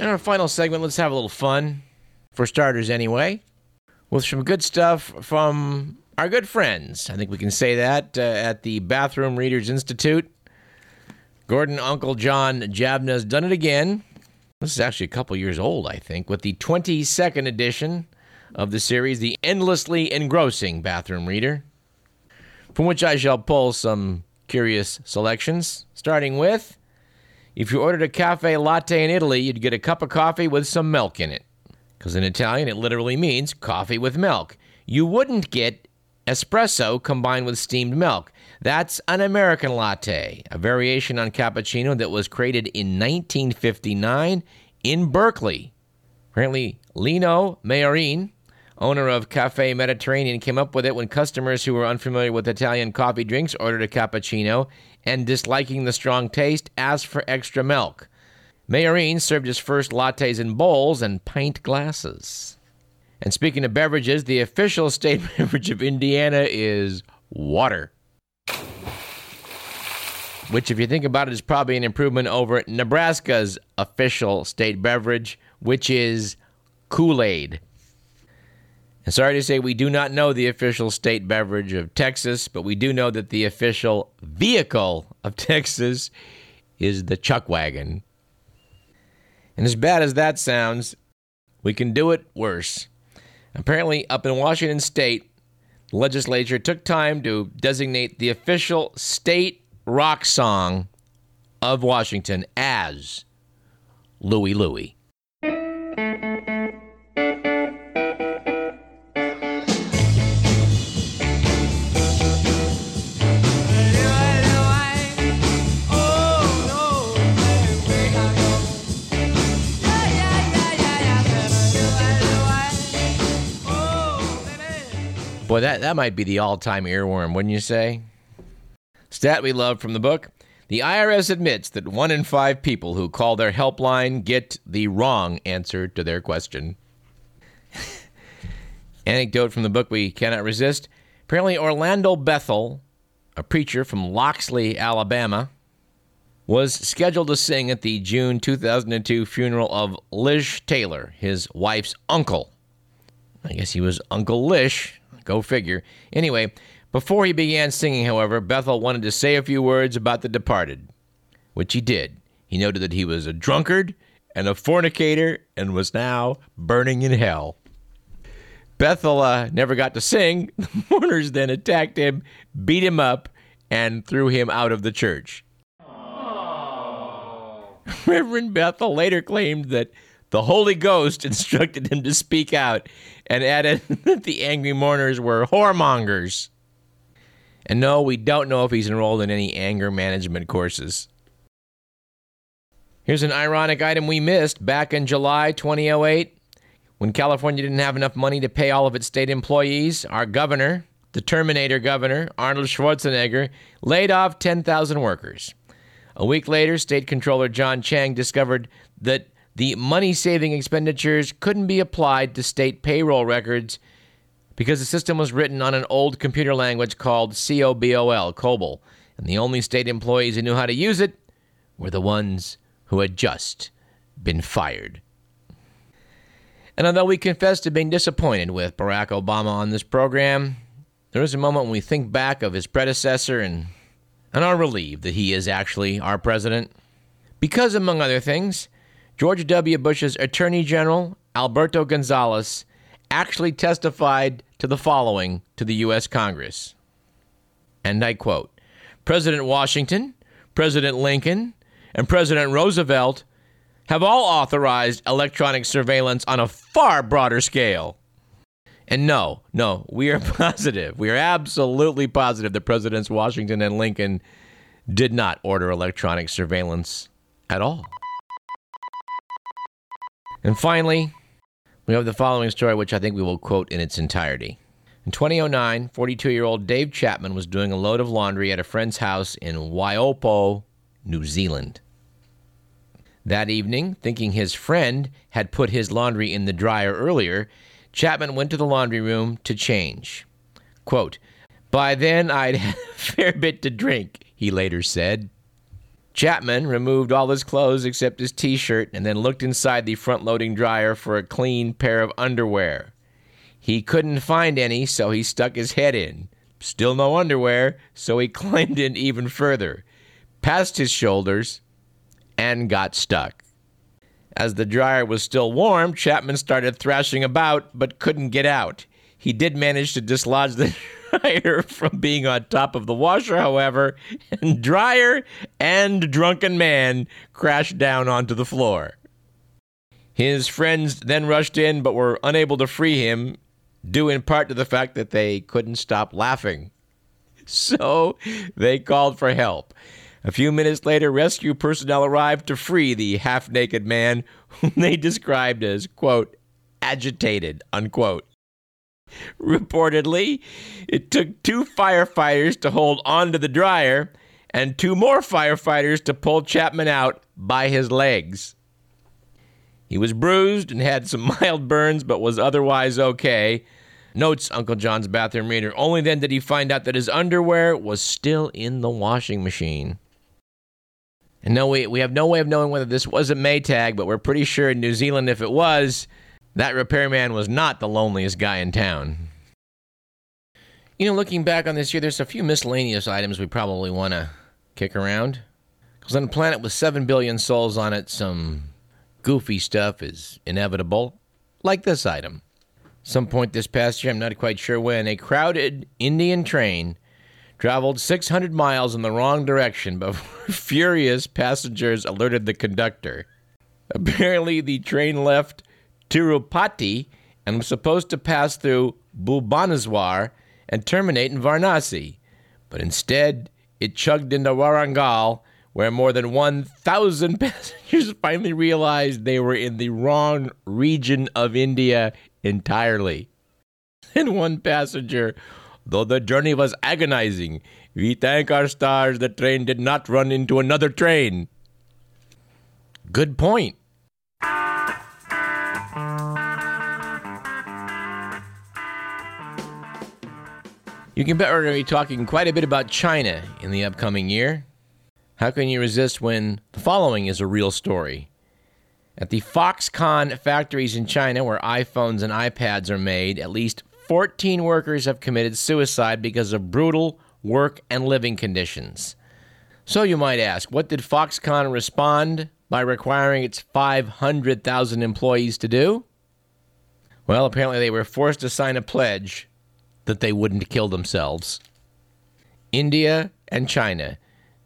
In our final segment, let's have a little fun, for starters anyway, with some good stuff from our good friends. I think we can say that uh, at the Bathroom Readers Institute. Gordon Uncle John Jabna has done it again. This is actually a couple years old, I think, with the 22nd edition of the series, The Endlessly Engrossing Bathroom Reader, from which I shall pull some curious selections, starting with if you ordered a cafe latte in Italy, you'd get a cup of coffee with some milk in it. Because in Italian, it literally means coffee with milk. You wouldn't get espresso combined with steamed milk. That's an American latte, a variation on cappuccino that was created in 1959 in Berkeley. Apparently, Lino Meiorin, owner of Cafe Mediterraneum, came up with it when customers who were unfamiliar with Italian coffee drinks ordered a cappuccino and, disliking the strong taste, asked for extra milk. Meiorin served his first lattes in bowls and pint glasses. And speaking of beverages, the official state beverage of Indiana is water. Which, if you think about it, is probably an improvement over Nebraska's official state beverage, which is Kool Aid. And sorry to say, we do not know the official state beverage of Texas, but we do know that the official vehicle of Texas is the chuck wagon. And as bad as that sounds, we can do it worse. Apparently, up in Washington state, the legislature took time to designate the official state rock song of Washington as Louie Louie. Boy, that, that might be the all time earworm, wouldn't you say? Stat we love from the book The IRS admits that one in five people who call their helpline get the wrong answer to their question. Anecdote from the book we cannot resist. Apparently, Orlando Bethel, a preacher from Loxley, Alabama, was scheduled to sing at the June 2002 funeral of Lish Taylor, his wife's uncle. I guess he was Uncle Lish, Go figure. Anyway, before he began singing, however, Bethel wanted to say a few words about the departed, which he did. He noted that he was a drunkard and a fornicator and was now burning in hell. Bethel uh, never got to sing. The mourners then attacked him, beat him up, and threw him out of the church. Reverend Bethel later claimed that the Holy Ghost instructed him to speak out and added that the angry mourners were whoremongers. And no, we don't know if he's enrolled in any anger management courses. Here's an ironic item we missed back in July 2008. When California didn't have enough money to pay all of its state employees, our governor, the Terminator governor, Arnold Schwarzenegger, laid off 10,000 workers. A week later, State Controller John Chiang discovered that the money saving expenditures couldn't be applied to state payroll records because the system was written on an old computer language called COBOL, COBOL, and the only state employees who knew how to use it were the ones who had just been fired. And although we confess to being disappointed with Barack Obama on this program, there is a moment when we think back of his predecessor and, and are relieved that he is actually our president. Because, among other things, George W. Bush's Attorney General, Alberto Gonzales, actually testified to the following to the U.S. Congress. And I quote President Washington, President Lincoln, and President Roosevelt have all authorized electronic surveillance on a far broader scale. And no, no, we are positive. We are absolutely positive that Presidents Washington and Lincoln did not order electronic surveillance at all. And finally, we have the following story, which I think we will quote in its entirety. In 2009, 42 year old Dave Chapman was doing a load of laundry at a friend's house in Waipopo, New Zealand. That evening, thinking his friend had put his laundry in the dryer earlier, Chapman went to the laundry room to change. Quote, By then, I'd had a fair bit to drink, he later said. Chapman removed all his clothes except his t shirt and then looked inside the front loading dryer for a clean pair of underwear. He couldn't find any, so he stuck his head in. Still no underwear, so he climbed in even further, past his shoulders, and got stuck. As the dryer was still warm, Chapman started thrashing about but couldn't get out. He did manage to dislodge the dryer from being on top of the washer, however, and dryer and drunken man crashed down onto the floor. His friends then rushed in but were unable to free him, due in part to the fact that they couldn't stop laughing. So they called for help. A few minutes later, rescue personnel arrived to free the half naked man, whom they described as, quote, agitated, unquote. Reportedly, it took two firefighters to hold onto the dryer and two more firefighters to pull Chapman out by his legs. He was bruised and had some mild burns, but was otherwise okay. Notes Uncle John's bathroom reader. Only then did he find out that his underwear was still in the washing machine. And no, we, we have no way of knowing whether this was a Maytag, but we're pretty sure in New Zealand, if it was, that repairman was not the loneliest guy in town. You know, looking back on this year, there's a few miscellaneous items we probably want to kick around. Because on a planet with 7 billion souls on it, some goofy stuff is inevitable, like this item. Some point this past year, I'm not quite sure when, a crowded Indian train traveled 600 miles in the wrong direction before furious passengers alerted the conductor. Apparently, the train left Tirupati and was supposed to pass through Bhubaneswar and terminate in Varanasi, but instead it chugged into Warangal, where more than 1,000 passengers finally realized they were in the wrong region of India entirely. And one passenger Though the journey was agonizing, we thank our stars the train did not run into another train. Good point. You can bet we're going to be talking quite a bit about China in the upcoming year. How can you resist when the following is a real story? At the Foxconn factories in China, where iPhones and iPads are made, at least 14 workers have committed suicide because of brutal work and living conditions. So you might ask, what did Foxconn respond by requiring its 500,000 employees to do? Well, apparently they were forced to sign a pledge that they wouldn't kill themselves. India and China,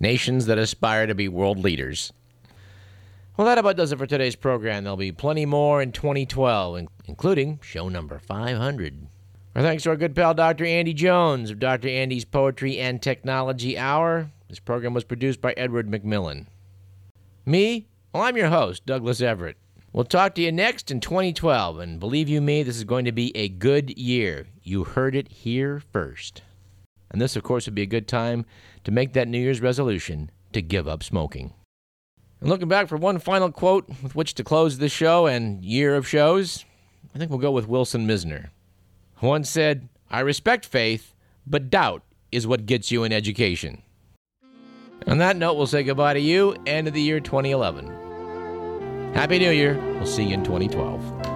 nations that aspire to be world leaders. Well, that about does it for today's program. There'll be plenty more in 2012, including show number 500. Our thanks to our good pal Dr. Andy Jones of Dr. Andy's Poetry and Technology Hour. This program was produced by Edward McMillan. Me? Well, I'm your host, Douglas Everett. We'll talk to you next in 2012, and believe you me, this is going to be a good year. You heard it here first. And this, of course, would be a good time to make that New Year's resolution to give up smoking. And looking back for one final quote with which to close this show and year of shows, I think we'll go with Wilson Mizner. One said, I respect faith, but doubt is what gets you an education. On that note, we'll say goodbye to you, end of the year 2011. Happy New Year. We'll see you in 2012.